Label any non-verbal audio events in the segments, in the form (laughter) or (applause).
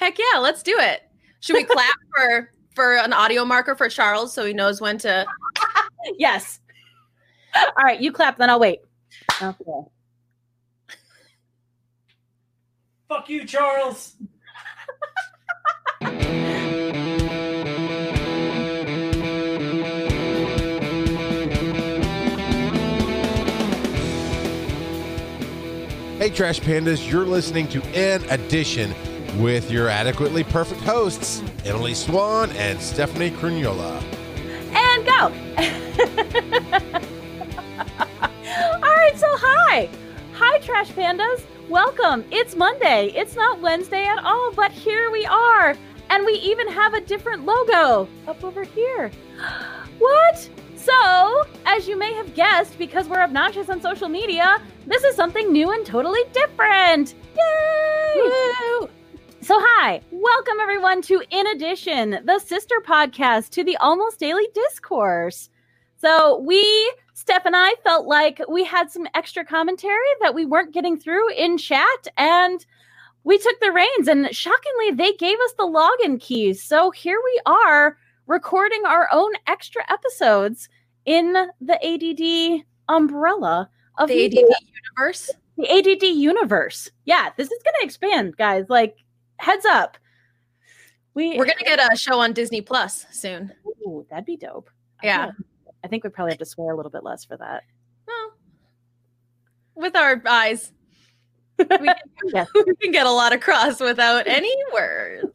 Heck yeah, let's do it. Should we clap (laughs) for for an audio marker for Charles so he knows when to (laughs) yes. All right, you clap, then I'll wait. Okay. Fuck you, Charles. Hey, Trash Pandas, you're listening to In Addition with your adequately perfect hosts, Emily Swan and Stephanie Crugnola. And go. (laughs) All right, so hi. Hi, Trash Pandas. Welcome. It's Monday. It's not Wednesday at all, but here we are. And we even have a different logo up over here. (gasps) What? So, as you may have guessed, because we're obnoxious on social media, this is something new and totally different. Yay! So, hi, welcome everyone to In Addition, the sister podcast to the Almost Daily Discourse. So, we, Steph and I, felt like we had some extra commentary that we weren't getting through in chat, and we took the reins. And shockingly, they gave us the login keys. So, here we are recording our own extra episodes in the ADD umbrella of The ADD universe. the ADD universe. Yeah, this is going to expand, guys. Like, heads up. We We're gonna get a show on Disney Plus soon. Ooh, that'd be dope. Yeah. I think we probably have to swear a little bit less for that. Well, with our eyes. We (laughs) can, Yes. (laughs) we can get a lot across without (laughs) any words.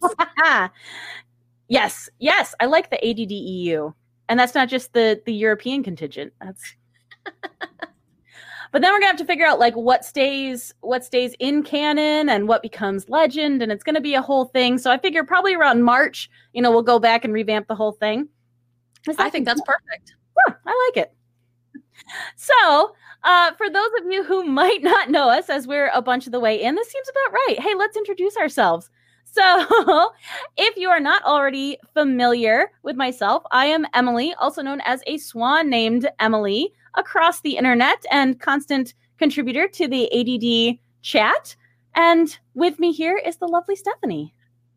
yes, yes, I like the ADD EU, and that's not just the the European contingent. That's. But then we're gonna have to figure out like what stays what stays in canon and what becomes legend, and it's gonna be a whole thing. So I figure probably around March, you know, we'll go back and revamp the whole thing. I think that's perfect. Yeah, I like it. (laughs) So, uh, for those of you who might (laughs) not know us, as we're a bunch of the way in, this seems about right. Hey, let's introduce ourselves. So, (laughs) if you are not already familiar with myself, I am Emily, also known as a swan named Emily, across the internet and constant contributor to the ADD chat. And with me here is the lovely Stephanie.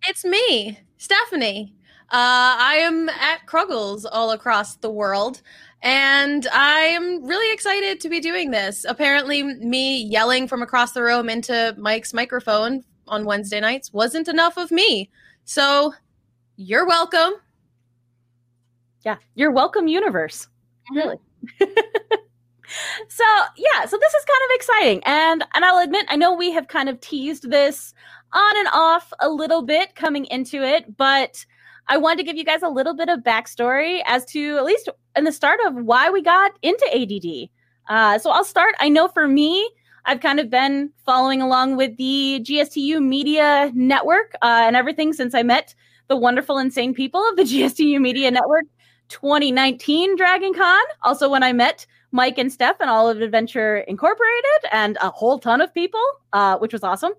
It's me, Stephanie. Uh, I am at Kruggles all across the world, and I am really excited to be doing this. Apparently, me yelling from across the room into Mike's microphone on Wednesday nights wasn't enough of me. So, you're welcome. Yeah, you're welcome, universe. Really. (laughs) so yeah, so this is kind of exciting, and and I'll admit, I know we have kind of teased this on and off a little bit coming into it, but I wanted to give you guys a little bit of backstory as to at least in the start of why we got into ADD. Uh, so I'll start. I know for me, I've kind of been following along with the GSTU Media Network uh, and everything since I met the wonderful, insane people of the (laughs) GSTU Media Network 2019 Dragon Con. Also, when I met Mike and Steph and all of Adventure Incorporated and a whole ton of people, uh, which was awesome.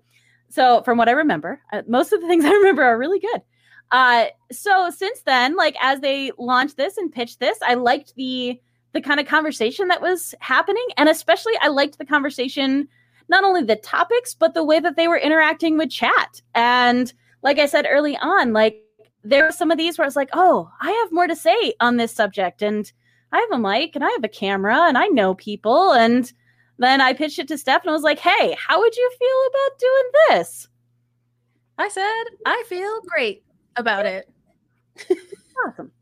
So, from what I remember, uh, most of the (laughs) things I remember are really good. Uh, so since then, like as they launched this and pitched this, I liked the the kind of conversation that was happening, and especially I liked the conversation, not only the topics, but the way that they were interacting with chat. And like I said early on, like there were some of these where I was like, oh, I have more to say on this subject, and I have a mic and I have a camera and I know people, and then I pitched it to Steph and I was like, hey, how would you feel about doing this? I said, I feel great about it. Awesome.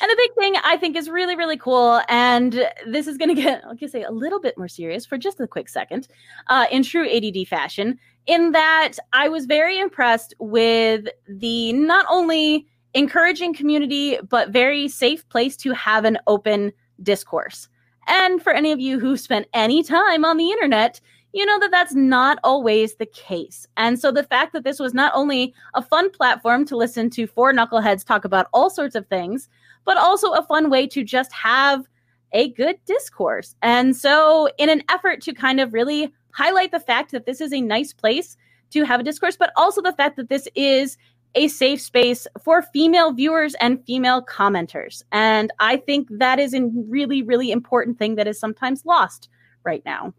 And the big thing I think is really, really cool, and this is going (laughs) to get, I'll just say, a little bit more serious for just a quick second, uh, in true ADD fashion, in that I was very impressed with the not only encouraging community, but very safe place to have an open discourse. And for any of you who spent any time on the internet, you know that that's not always the case. And so the fact that this was not only a fun platform to listen to four knuckleheads talk about all sorts of things, but also a fun way to just have a good discourse. And so, in an effort to kind of really highlight the fact that this is a nice place to have a discourse, but also the fact that this is a safe space for female viewers and female commenters. And I think that is a really, really important thing that is sometimes lost right now.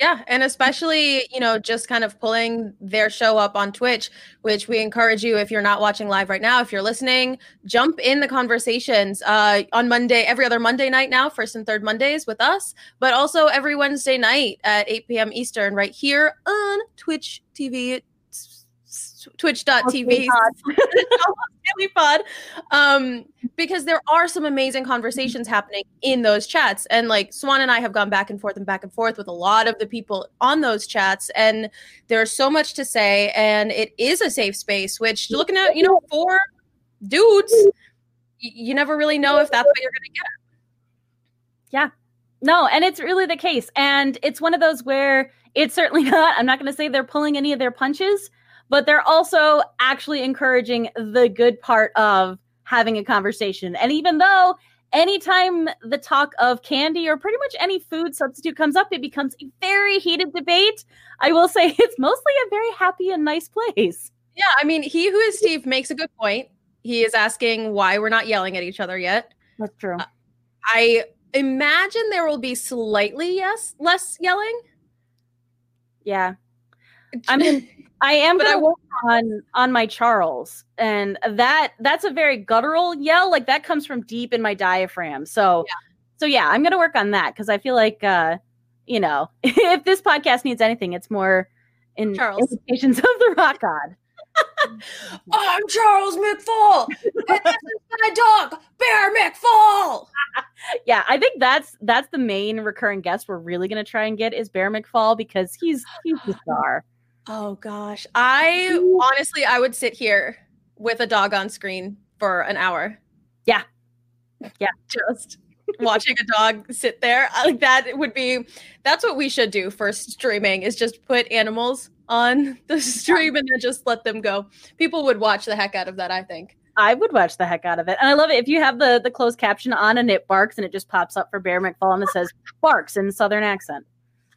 Yeah, and especially, you know, just kind of pulling their show up on Twitch, which we encourage you if you're not watching live right now, if you're listening, jump in the conversations uh, on Monday, every other Monday night now, first and third Mondays with us, but also every Wednesday night at 8 p.m. Eastern, right here on Twitch TV, twitch.tv Daily (laughs) Pod. Um, because there are some amazing conversations happening in those chats. And like Swan and I have gone back and forth and back and forth with a lot of the people on those chats. And there's so much to say. And it is a safe space, which looking at, you know, four dudes, you never really know if that's what you're to get. Yeah, no, and it's really the case. And it's one of those where it's certainly (laughs) not, I'm not going to say they're pulling any of their punches, but they're also actually encouraging the good part of having a conversation. And even though anytime the talk of candy or pretty much any food substitute comes up, it becomes a very heated debate. I will say (laughs) it's mostly a very happy and nice place. Yeah. I mean, he who is Steve makes a good point. He is asking why we're not yelling at each other yet. That's true. Uh, I imagine there will be slightly yes less yelling. Yeah. I mean, (laughs) I am But I work on on my Charles, and that that's a very guttural yell. Like that comes from deep in my diaphragm. So, so yeah, I'm gonna work on that because I feel like, uh, you know, (laughs) if this podcast needs anything, it's more in Charles. imitations of the rock god. (laughs) I'm Charles McFall, and this is my dog, Bear McFall. (laughs) Yeah, I think that's that's the main recurring guest we're really gonna try and get is Bear McFall because he's he's the star. Oh gosh, I honestly I would sit here with a dog on screen for an hour. Yeah. Yeah. just watching a dog sit there like that would be. That's what we should do for streaming is just put animals on the (laughs) stream and then just let them go. People would watch the heck out of that. I think. I would watch the heck out of it. And I love it if you have the the closed caption on and it barks and it just pops up for Bear McFall and it says barks in southern accent.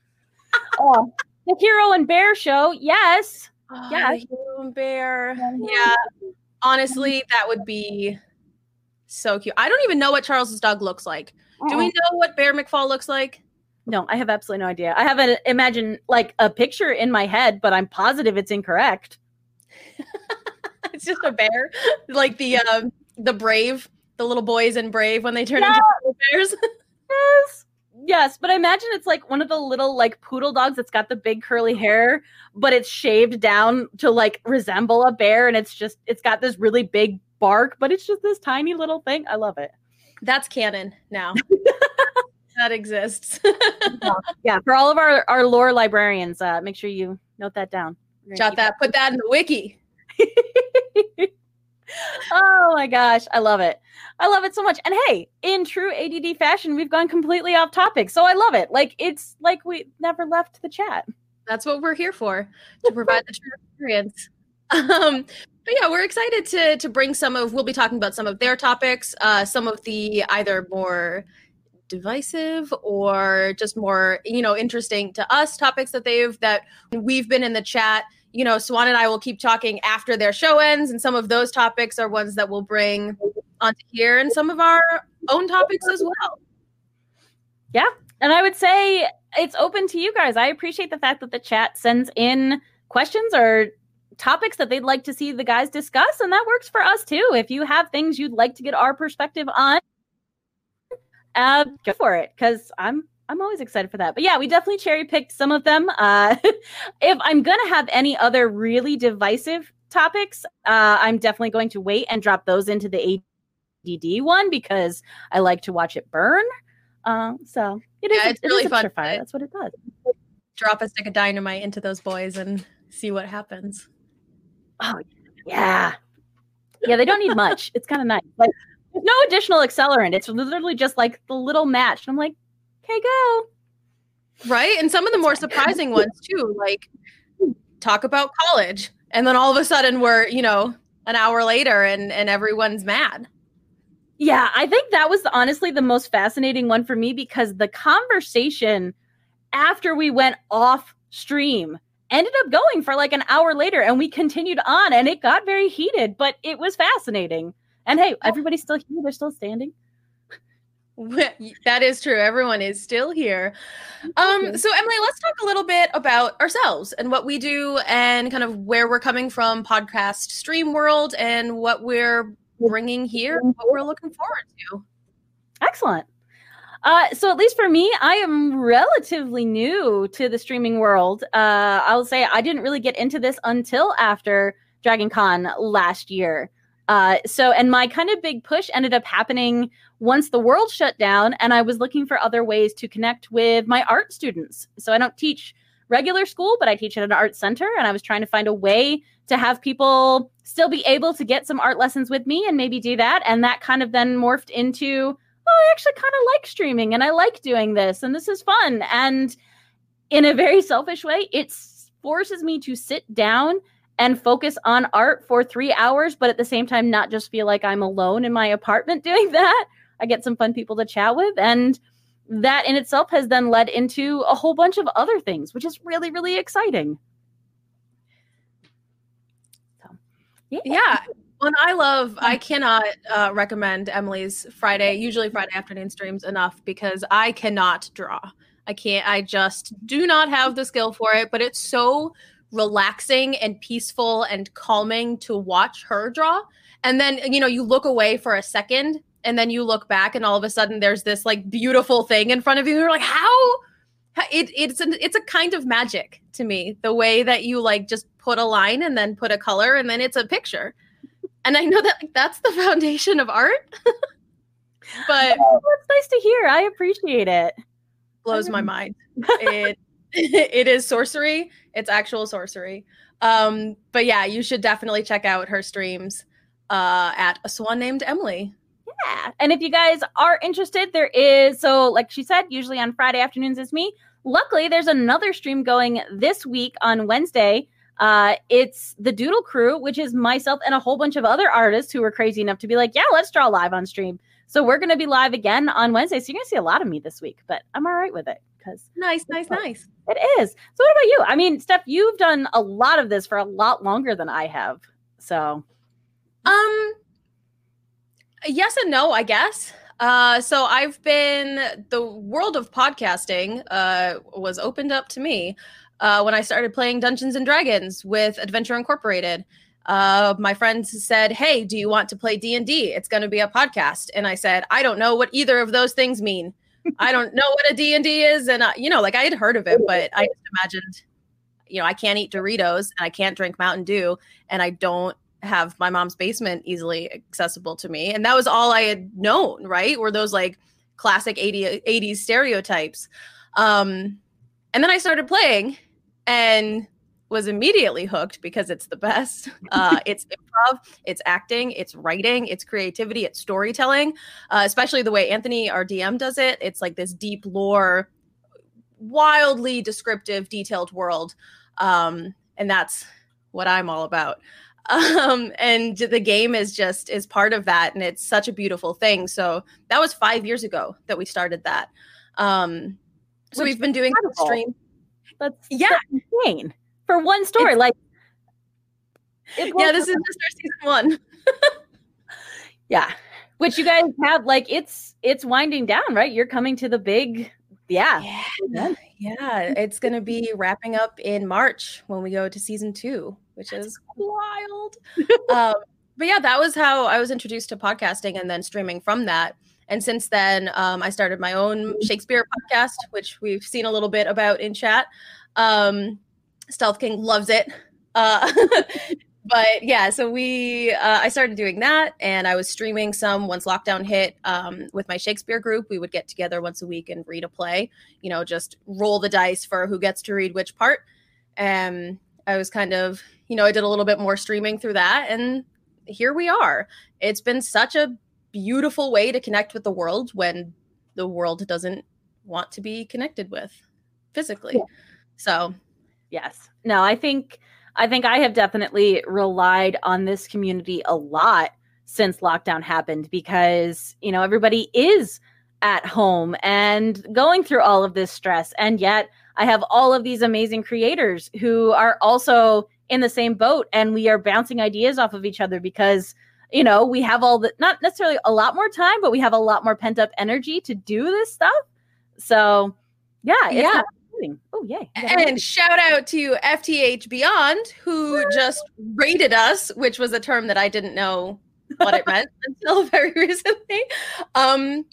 (laughs) oh, the Hero and Bear show, yes. Yeah. the hero and bear. Yeah, honestly, that would be so cute. I don't even know what Charles's dog looks like. Do we know what Bear McFall looks like? No, I have absolutely no idea. I have an imagine like a picture in my head, but I'm positive it's incorrect. (laughs) it's just a bear, like the um the brave, the little boys in Brave when they turn Yeah. into bears. (laughs) Yes. Yes, but I imagine it's like one of the little like poodle dogs that's got the big curly hair, but it's shaved down to like resemble a bear and it's just it's got this really big bark, but it's just this tiny little thing. I love it. That's canon now. (laughs) that exists. (laughs) Yeah, for all of our our lore librarians, uh make sure you note that down. Jot keep that. Put that in the wiki. (laughs) oh my gosh, I love it. I love it so much. And hey, in true ADD fashion, we've gone completely off topic. So I love it. Like it's like we never left the chat. That's what we're here for to provide the true experience. Um, but yeah, we're excited to to bring some of. We'll be talking about some of their topics, uh, some of the either more divisive or just more you know interesting to us topics that they've that we've been in the chat you know swan and i will keep talking after their show ends and some of those topics are ones that we'll bring onto here and some of our own topics as well Yeah, And I would say it's open to you guys. I appreciate the fact that the chat sends in questions or topics that they'd like to see the guys discuss, and that works for us too. If you have things you'd like to get our perspective on, uh, go for it because I'm I'm always excited for that. But yeah, we definitely cherry picked some of them. Uh, (laughs) if I'm gonna have any other really divisive topics, uh, I'm definitely going to wait and drop those into the ADD one because I like to watch it burn. Um, so it is. Yeah, a- it's it is really a fun. fire. That's what it does. drop a stick of dynamite into those boys and see what happens Oh Yeah, yeah. They don't need much. it's kind of nice. Like there's no additional accelerant. It's literally just like the little match. And I'm like, okay, go. right and some of the more (laughs) surprising ones too like talk about college and then all of a sudden we're you know an hour later and and everyone's mad Yeah, I think that was honestly the most fascinating one for me because the conversation after we went off stream ended up going for like an hour later and we continued on and it got very heated, but it was fascinating. And hey, oh. everybody's still here, they're still standing. That is true. Everyone is still here. Um, so Emily, let's talk a little bit about ourselves and what we do and kind of where we're coming from podcast stream world and what we're bringing here, what we're looking forward to. Excellent. Uh, so at least for me, I am relatively new to the streaming world. Uh, I'll say I didn't really get into this until after Dragon Con last year. Uh, so, and my kind of big push ended up happening once the world shut down, and I was looking for other ways to connect with my art students. So, I don't teach regular school, but I teach at an art center, and I was trying to find a way to have people still be able to get some art lessons with me and maybe do that. And that kind of then morphed into, oh, I actually kind of like streaming and I like doing this, and this is fun. And in a very selfish way, it forces me to sit down and focus on art for three hours, but at the same time, not just feel like I'm alone in my apartment (laughs) doing that. I get some fun people to chat with. And that in itself has then led into a whole bunch of other things, which is really, really exciting. So, yeah. yeah. Well, I love, I cannot uh, recommend Emily's Friday, usually Friday afternoon streams enough because I cannot draw. I can't, I just do not have the skill for it, but it's so relaxing and peaceful and calming to watch her draw. And then, you know, you look away for a second and then you look back and all of a sudden there's this like beautiful thing in front of you. You're like, how? It, it's an, it's a kind of magic to me the way that you like just put a line and then put a color and then it's a picture and i know that like, that's the (laughs) foundation of art (laughs) but oh, that's nice to hear i appreciate it blows my mind (laughs) it (laughs) it is sorcery. It's actual sorcery. Um, but yeah, you should definitely check out her streams uh, at a swan named Emily. Yeah. And if you guys are interested, there is so like she said, usually on Friday afternoons is me. Luckily, there's another stream going this week on Wednesday. Uh, it's the Doodle Crew, which is myself and a whole bunch of other artists who were crazy enough to be like, yeah, let's draw live on stream. So we're going to be live again on Wednesday. So you're going to see a lot of me this week, but I'm all right with it because nice, nice, nice. It is. So what about you? I mean, Steph, you've done a lot of this for a lot longer than I have. So, um, yes and no, I guess. Uh, so I've been the world of podcasting uh, was opened up to me uh, when I started playing Dungeons and Dragons with Adventure Incorporated. Uh, my friends said, "Hey, do you want to play D and D? It's going to be a podcast." And I said, "I don't know what either of those things mean." I don't know what a D&D is. And, uh, you know, like I had heard of it, but I just imagined, you know, I can't eat Doritos and I can't drink Mountain Dew and I don't have my mom's basement easily accessible to me. And that was all I had known, right? Were those like classic 80, 80s stereotypes. Um, and then I started playing and was immediately hooked because it's the best. (laughs) Uh, it's improv, it's acting, it's writing, it's creativity, it's storytelling, uh, especially the way Anthony, our DM, does it. It's like this deep lore, wildly descriptive, detailed world. Um, and that's what I'm all about. (laughs) Um, and the game is just is part of that and it's such a beautiful thing so that was five years ago that we started that um so Which we've been doing stream that's yeah insane for one story. It's, like, yeah, this is just our season one. (laughs) yeah, which you guys have like it's it's winding down, right? You're coming to the big, yeah, yeah, yeah. It's gonna be wrapping up in March when we go to season two, which That's is wild. (laughs) um, but yeah, that was how I was introduced to podcasting and then streaming from that. And since then, um, I started my own Shakespeare podcast, which we've seen a little bit about in chat. Um, Stealth King loves it. Uh, (laughs) but yeah, so we uh, I started doing that, and I was streaming some once lockdown hit um, with my Shakespeare group. We would get together once a week and read a play. You know, just roll the dice for who gets to read which part. And I was kind of, you know, I did a little bit more streaming through that, and here we are. It's been such a beautiful way to connect with the world when the world doesn't want to be connected with physically. Yeah. So Yes. No, I think I think I have definitely relied on this community a lot since lockdown happened because, you know, everybody is at home and going through all of this stress and yet I have all of these amazing creators who are also in the same boat and we are bouncing ideas off of each other because you know, we have all the not necessarily a lot more time, but we have a lot more pent up energy to do this stuff. So, yeah, Yeah. Oh, yay. And shout out to FTH Beyond, who just rated us, which was a term that I didn't know what it meant (laughs) until very (laughs) recently, um,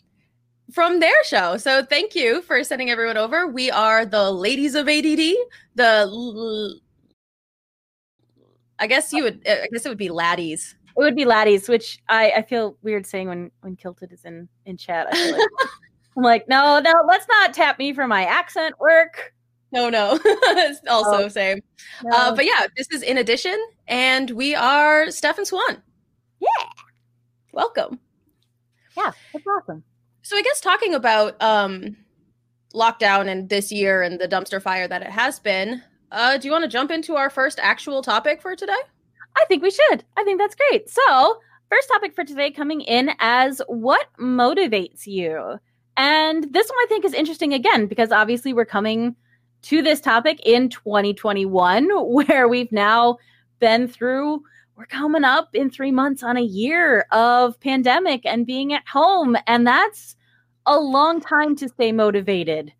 from their show. So thank you for sending everyone over. We are the ladies of ADD. The, l- I guess you would, I guess it would be laddies. It would be laddies, which I, I feel weird saying when when Kilted is in in chat. I feel like, (laughs) I'm like, no, no, let's not tap me for my accent work. No, no, (laughs) it's also Oh. same. No. Uh, but yeah, this is in addition, and we are Steph and Swan. Yeah. Welcome. yeah, that's awesome. So I guess talking about um lockdown and this year and the dumpster fire that it has been, uh, do you want to jump into our first actual topic for today? I think we should. I think that's great. So, first topic for today coming in as what motivates you? And this one I think is interesting again because obviously we're coming to this topic in 2021 (laughs) where we've now been through we're coming up in 3 months on a year of pandemic and being at home. And that's a long time to stay motivated.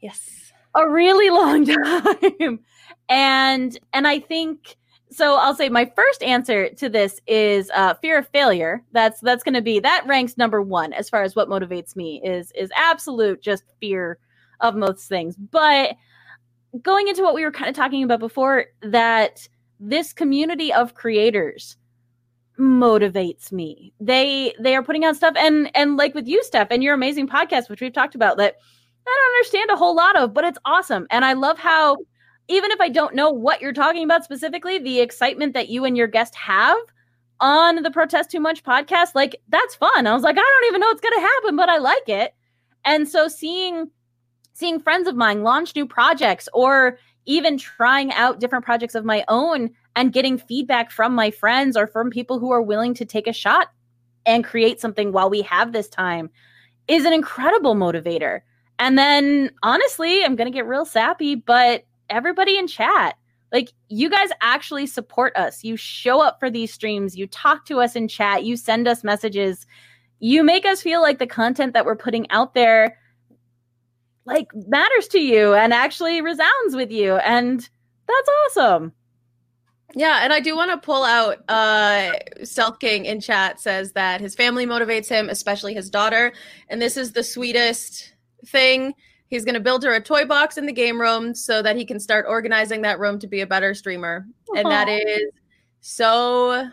Yes. a really (laughs) long time. And and i think so i'll say my first answer to this is uh, fear of failure. That's that's going to be that ranks number one as far as what motivates me is is absolute just fear of most things. But going into what we were kind of talking about before that this community of creators motivates me. They they are putting out stuff and and like with you steph and your amazing podcast which we've talked about that I don't understand a whole lot of, but it's awesome. And I love how, even if I don't know what you're talking about specifically, the excitement that you and your guest have on the Protest Too Much podcast, like that's fun. I was like, I don't even know what's gonna happen, but I like it. And so seeing seeing friends of mine launch new projects or even trying out different projects of my own and getting feedback from my friends or from people who are willing to take a shot and create something while we have this time is an incredible motivator. And then honestly, I'm going to get real sappy, but everybody in chat, like you guys actually support us. You show up for these streams, you talk to us in chat, you send us messages. You make us feel like the content that we're putting out there like matters to you and actually resounds with you and that's awesome. Yeah, and I do want to pull out uh Stealth King in chat says that his family motivates him, especially his daughter, and this is the sweetest thing. He's going to build her a toy box in the game room so that he can start organizing that room to be a better streamer. And that is so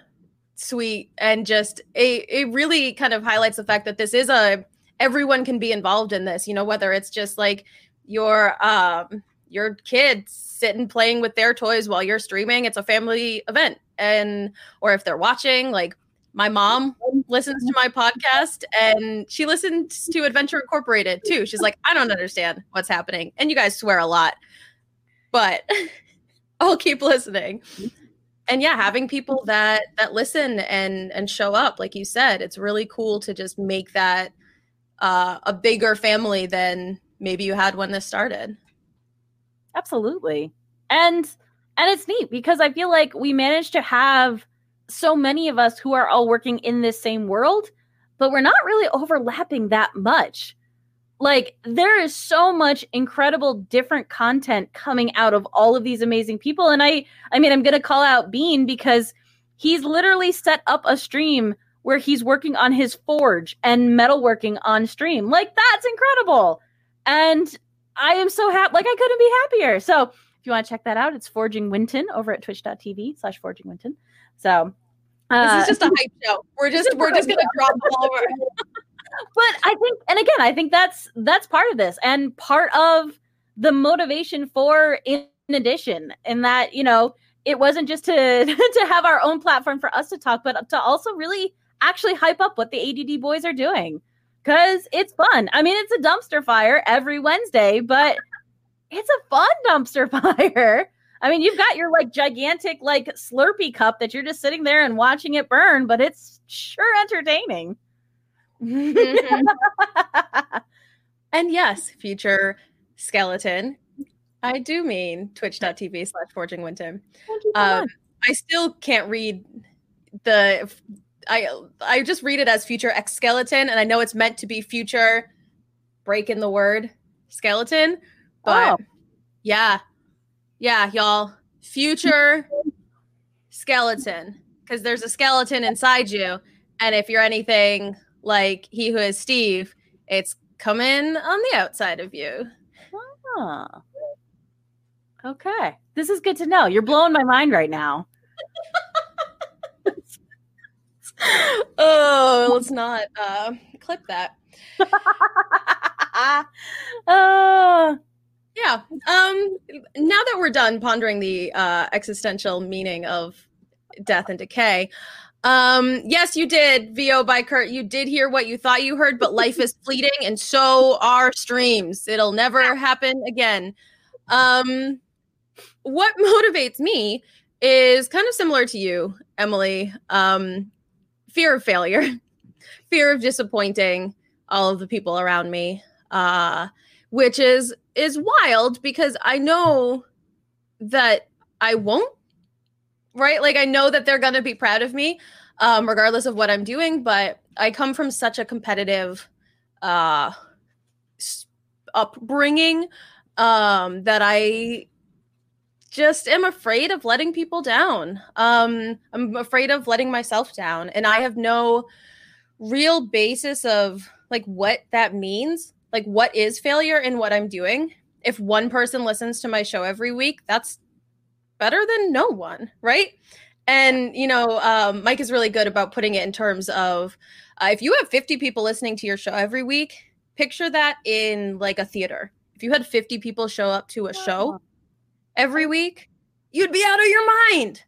sweet and just it, it really kind of highlights the fact that this is a everyone can be involved in this, you know, whether it's just like your um your kids sitting playing with their toys while you're streaming it's a family event and or if they're watching like my mom (laughs) listens to my podcast and she listens to adventure incorporated too. She's like i don't understand what's happening. And you guys swear a lot but (laughs) i'll keep listening. And yeah having people that that listen and and show up like you said it's really cool to just make that uh, a bigger family than maybe you had when this started. Absolutely. And and it's neat because I feel like we managed to have so many of us who are all working in this same world, but we're not really overlapping that much. Like there is so much incredible different content coming out of all of these amazing people and I I mean I'm going to call out Bean because he's literally set up a stream where he's working on his forge and metalworking on stream. Like that's incredible. And I am so happy. Like I couldn't be happier. So if you want to check that out, it's Forging Winton over at twitch.tv slash Forging Winton. So this uh, is just a hype show we're just we're just gonna drop all over (laughs) but I think, and again, I think that's that's part of this and part of the motivation for in addition, in that you know it wasn't just to (laughs) to have our own platform for us to talk, but to also really actually hype up what the ADD boys are doing because it's fun. I mean, it's a dumpster fire every Wednesday, but it's a fun dumpster (laughs) fire. I mean, you've got your like gigantic like Slurpee cup that you're just sitting there and watching it burn, but it's sure entertaining. Mhm. (laughs) and yes future skeleton i do mean twitch.tv slash forging winton Thank you so um i still can't read the I I just read it as future X skeleton, and I know it's meant to be future. Break in the word skeleton, but Oh. yeah, yeah, y'all, future skeleton, because there's a skeleton inside you, and if you're anything like he who is Steve, it's coming on the outside of you. Huh. Okay. This is good to know. You're blowing my mind right now. (laughs) oh, let's not uh, clip that. oh, (laughs) Yeah. Um. Now that we're done pondering the uh, existential meaning of death and decay, um. Yes, you did. Vo by Kurt. You did hear what you thought you heard, but life is fleeting, and so are streams. It'll never happen again. Um. What motivates me is kind of similar to you, Emily. Um, fear of failure, (laughs) fear of disappointing all of the people around me. Uh, which is is wild because I know that I won't. Right? Like I know that they're going to be proud of me um regardless of what I'm doing, but I come from such a competitive uh upbringing um that I just am afraid of letting people down. Um I'm afraid of letting myself down and I have no real basis of like what that means like what is failure in what i'm doing? If one person listens to my show every week that's better than no one right? And you know um, mike is really good about putting it in terms of uh, if you have 50 people listening to your show every week picture that in like a theater. If you had 50 people show up to a show every week you'd be out of your mind.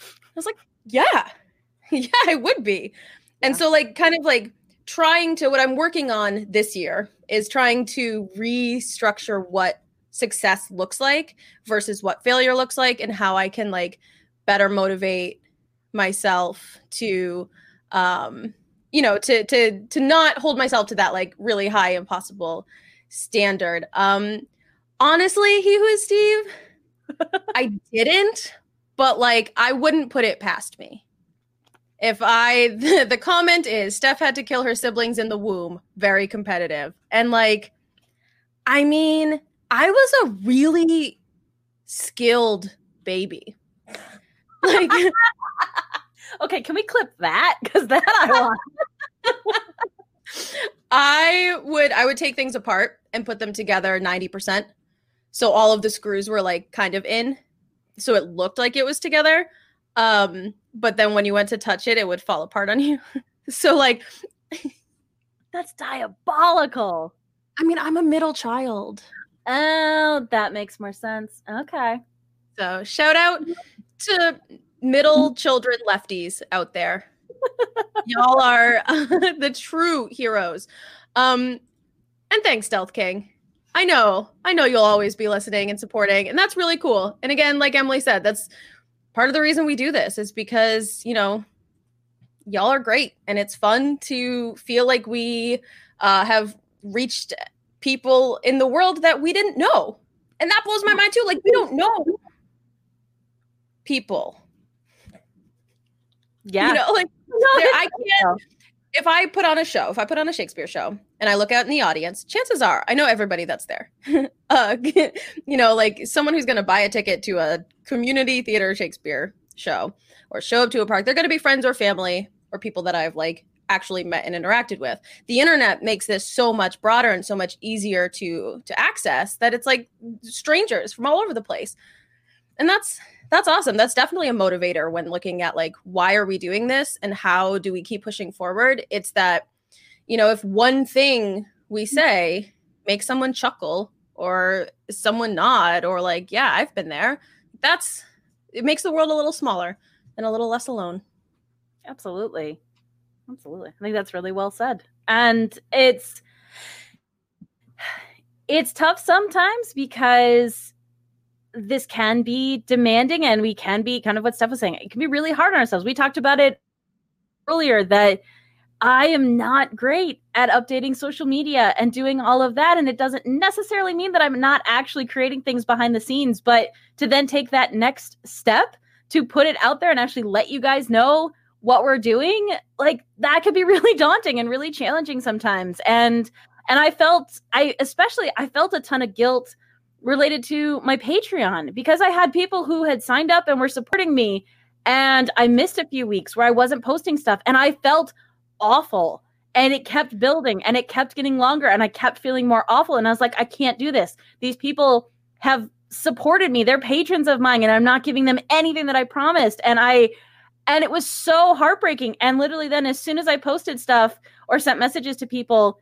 I was like yeah. (laughs) Yeah i would be. And so like kind of like trying to what i'm working on this year is trying to restructure what success looks like versus what failure looks like and how i can like better motivate myself to um you know to to to not hold myself to that like really high impossible standard. Um honestly he who is steve (laughs) i didn't but like i wouldn't put it past me if I the, (laughs) the comment is Steph had to kill her siblings in the womb, very competitive. And like I mean, I was a really skilled baby. (laughs) Like (laughs) okay. Can we clip that? Because that I want. I would I would take things apart and put them together 90%. So all of the screws were like kind of in. So it looked like it was together. Um but then when you went to touch it it would fall apart on (laughs) you. so like (laughs) That's diabolical. I mean, I'm a middle child. Oh, that makes more sense. Okay. So shout out to middle children lefties out there. (laughs) Y'all are the true heroes. Um and thanks Stealth King. I know. I know you'll always be listening and supporting and that's really cool. And again, like Emily said, that's part of the reason we do this is because, you know, y'all are great and it's fun to feel like we uh have reached people in the world that we didn't know. And that blows my mind too. Like we don't know people. Yeah. You know, like No, I can't. If I put on a show, if I put on a Shakespeare show, and I look out in the audience, chances are I know everybody that's there. (laughs) uh, (laughs) you know, like someone who's going to buy a ticket to a community theater Shakespeare show or show up to a park, they're going to be friends or family or people that I've like actually met and interacted with. The internet makes this so much broader and so much easier to to access that it's like strangers from all over the place. And that's that's awesome. That's definitely a motivator when looking at like why are we doing this and how do we keep pushing forward? It's that you know, if one thing we say makes someone chuckle or someone nod or like, yeah, I've been there, that's it makes the world a little smaller and a little less alone. Absolutely. Absolutely. I think that's really well said. And it's it's tough sometimes because this can be demanding and we can be kind of what Steph was saying. It can be really hard on ourselves. We talked about it earlier that I am not great at updating social media and doing all of that. And it doesn't necessarily mean that I'm not actually creating things behind the scenes, but to then take that next step to put it out there and actually let you guys know what we're doing, like that could be (laughs) really daunting and really challenging sometimes. And and I felt I especially I felt a ton of guilt related to my Patreon because I had people who had signed up and were supporting me and I missed a few weeks where I wasn't posting stuff and I felt awful and it kept building and it kept getting longer and I kept feeling more awful and I was like I can't do this. These people have supported me. They're patrons of mine and I'm not giving them anything that I promised and I and it was so heartbreaking and literally then as soon as I posted stuff or sent messages to people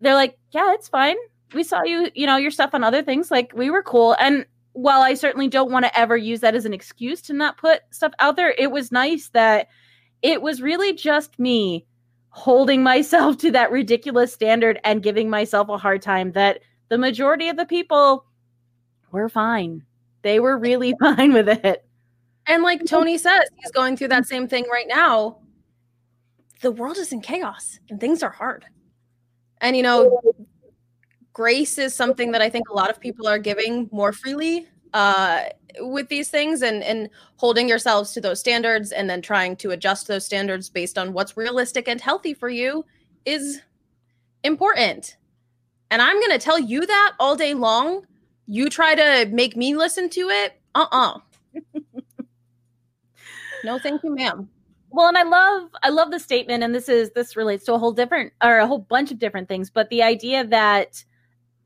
they're like, "Yeah, it's fine we saw you, you know, your stuff on other things. Like we were cool. And while I certainly don't want to ever use that as an excuse to not put stuff out there, it was nice that it was really just me holding myself to that ridiculous standard and giving myself a hard time that the majority of the people were fine. They were really (laughs) fine with it. And like Tony says, he's going through that same thing right now. The world is in chaos and things are hard. And you know, grace is something that I think a lot of people are giving more freely uh, with these things and and holding yourselves to those standards and then trying to adjust those standards based on what's realistic and healthy for you is important. And I'm going to tell you that all day long. You try to make me listen to it. Uh-uh. (laughs) no, thank you, ma'am. Well, and I love I love the statement and this is this relates to a whole different or a whole bunch of different things, but the idea that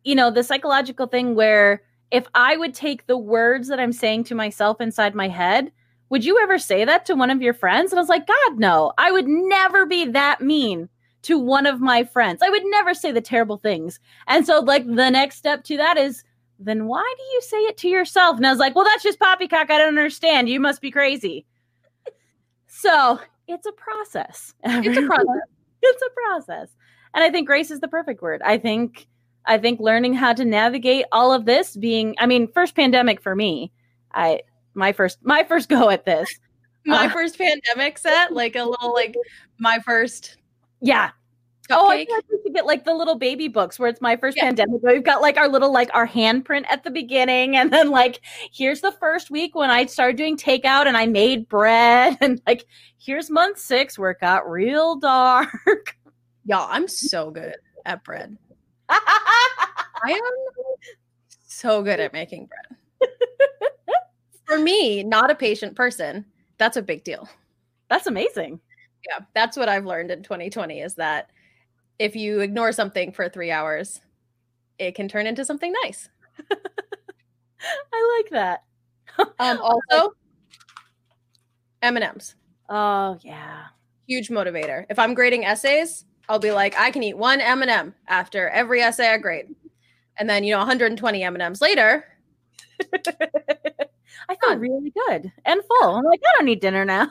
you know, the psychological thing where if I would take the words that I'm saying to myself inside my head, would you ever say that to one of your friends? And I was like, God, no, I would never be that mean to one of my friends. I would never say the terrible things. And so, like, the next step to that is, then why do you say it to yourself? And I was like, well, that's just poppycock. I don't understand. You must be crazy. so it's a process. It's a process. (laughs) it's a process. And I think grace is the perfect word. I think I think learning how to navigate all of this being, I mean, first pandemic for me, I, my first, my first go at this. My uh, first pandemic set, like a little, like my first. Yeah. Cupcake. Oh, I thought to get like the little baby books where it's my first yeah. pandemic. We've got like our little like our handprint at the beginning, and then like here's the first week when I started doing takeout and I made bread, (laughs) and like here's month six where it got real dark. Y'all, I'm so good at bread. (laughs) I am so good at making bread. (laughs) For me, not a patient person, that's a big deal. That's amazing. Yeah, that's what I've learned in 2020 is that if you ignore something for three hours, it can turn into something nice. (laughs) I like that. um, also, M and M's. Oh yeah, huge motivator. If I'm grading essays, I'll be like, I can eat one M&M after every essay I grade. And then, you know, 120 M&Ms later, (laughs) I feel really good and full. I'm like, I don't need dinner now.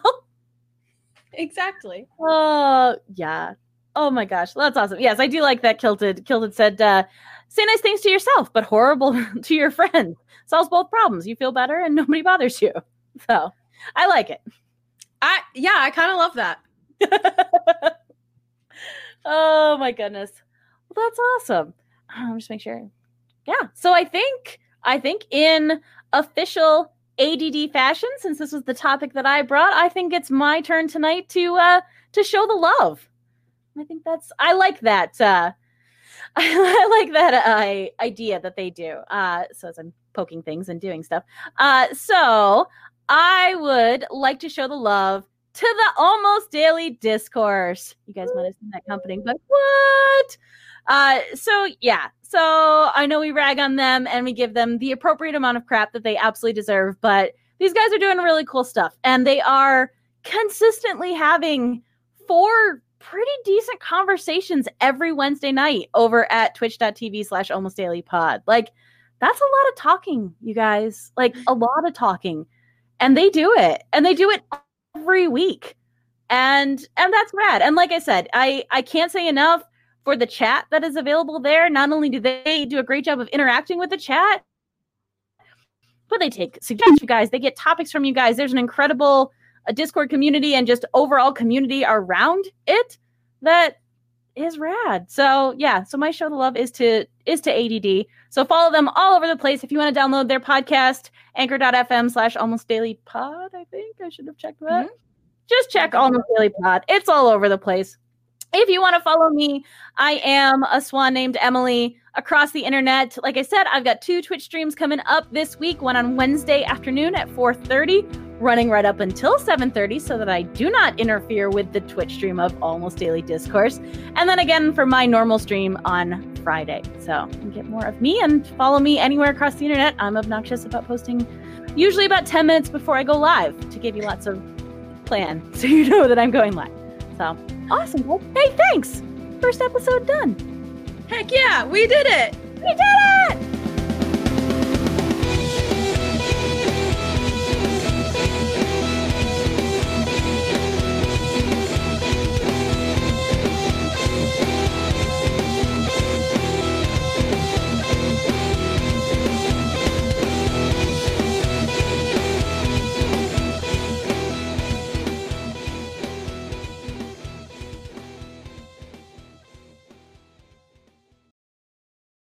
(laughs) exactly. Oh, yeah. Oh my gosh, that's awesome. Yes, I do like that. Kilted Kilted said, uh, "Say nice things to yourself, but horrible (laughs) to your friends. Solves both problems. You feel better, and nobody bothers you." So, I like it. I yeah, I kind of love that. Oh my goodness. Well, that's awesome. I'm just make sure. Yeah. So I think I think in official ADD fashion, since this was the topic that I brought, I think it's my turn tonight to uh to show the love. I think that's I like that. Uh (laughs) I like that uh, idea that they do. Uh, so as I'm poking things and doing stuff. Uh, so I would like to show the love to the almost daily discourse. You guys might have seen that company, but what? Uh, so yeah, so I know we rag on them and we give them the appropriate amount of crap that they absolutely deserve, but these guys are doing really cool stuff and they are consistently having four pretty decent conversations every Wednesday night over at twitch.tv slash almost daily pod. Like that's a lot of talking, you guys. Like a lot of talking. And they do it. And they do it every week. And and that's rad. And like I said, I I can't say enough for the chat that is available there. Not only do they do a great job of interacting with the chat, but they take suggestions, you guys. They get topics from you guys. There's an incredible a Discord community and just overall community around it that is rad. So yeah, so my show the love is to is to ADD. So follow them all over the place. If you want to download their podcast, anchor.fm slash almost daily pod, I think I should have checked that. Mm-hmm. just check Almost Daily Pod. It's all over the place. If you want to follow me, I am a swan named Emily across the internet. Like I said, I've got two Twitch streams coming up this week, one on Wednesday afternoon at 4:30, running right up until 7:30 so that I do not interfere with the Twitch stream of Almost Daily Discourse. And then again for my normal stream on Friday. So, get more of me and follow me anywhere across the internet. I'm obnoxious about posting usually about 10 minutes before I go live to give you lots of plan (laughs) so you know that I'm going live. So, awesome. Well, hey, thanks. First episode done. Heck yeah, we did it. We did it!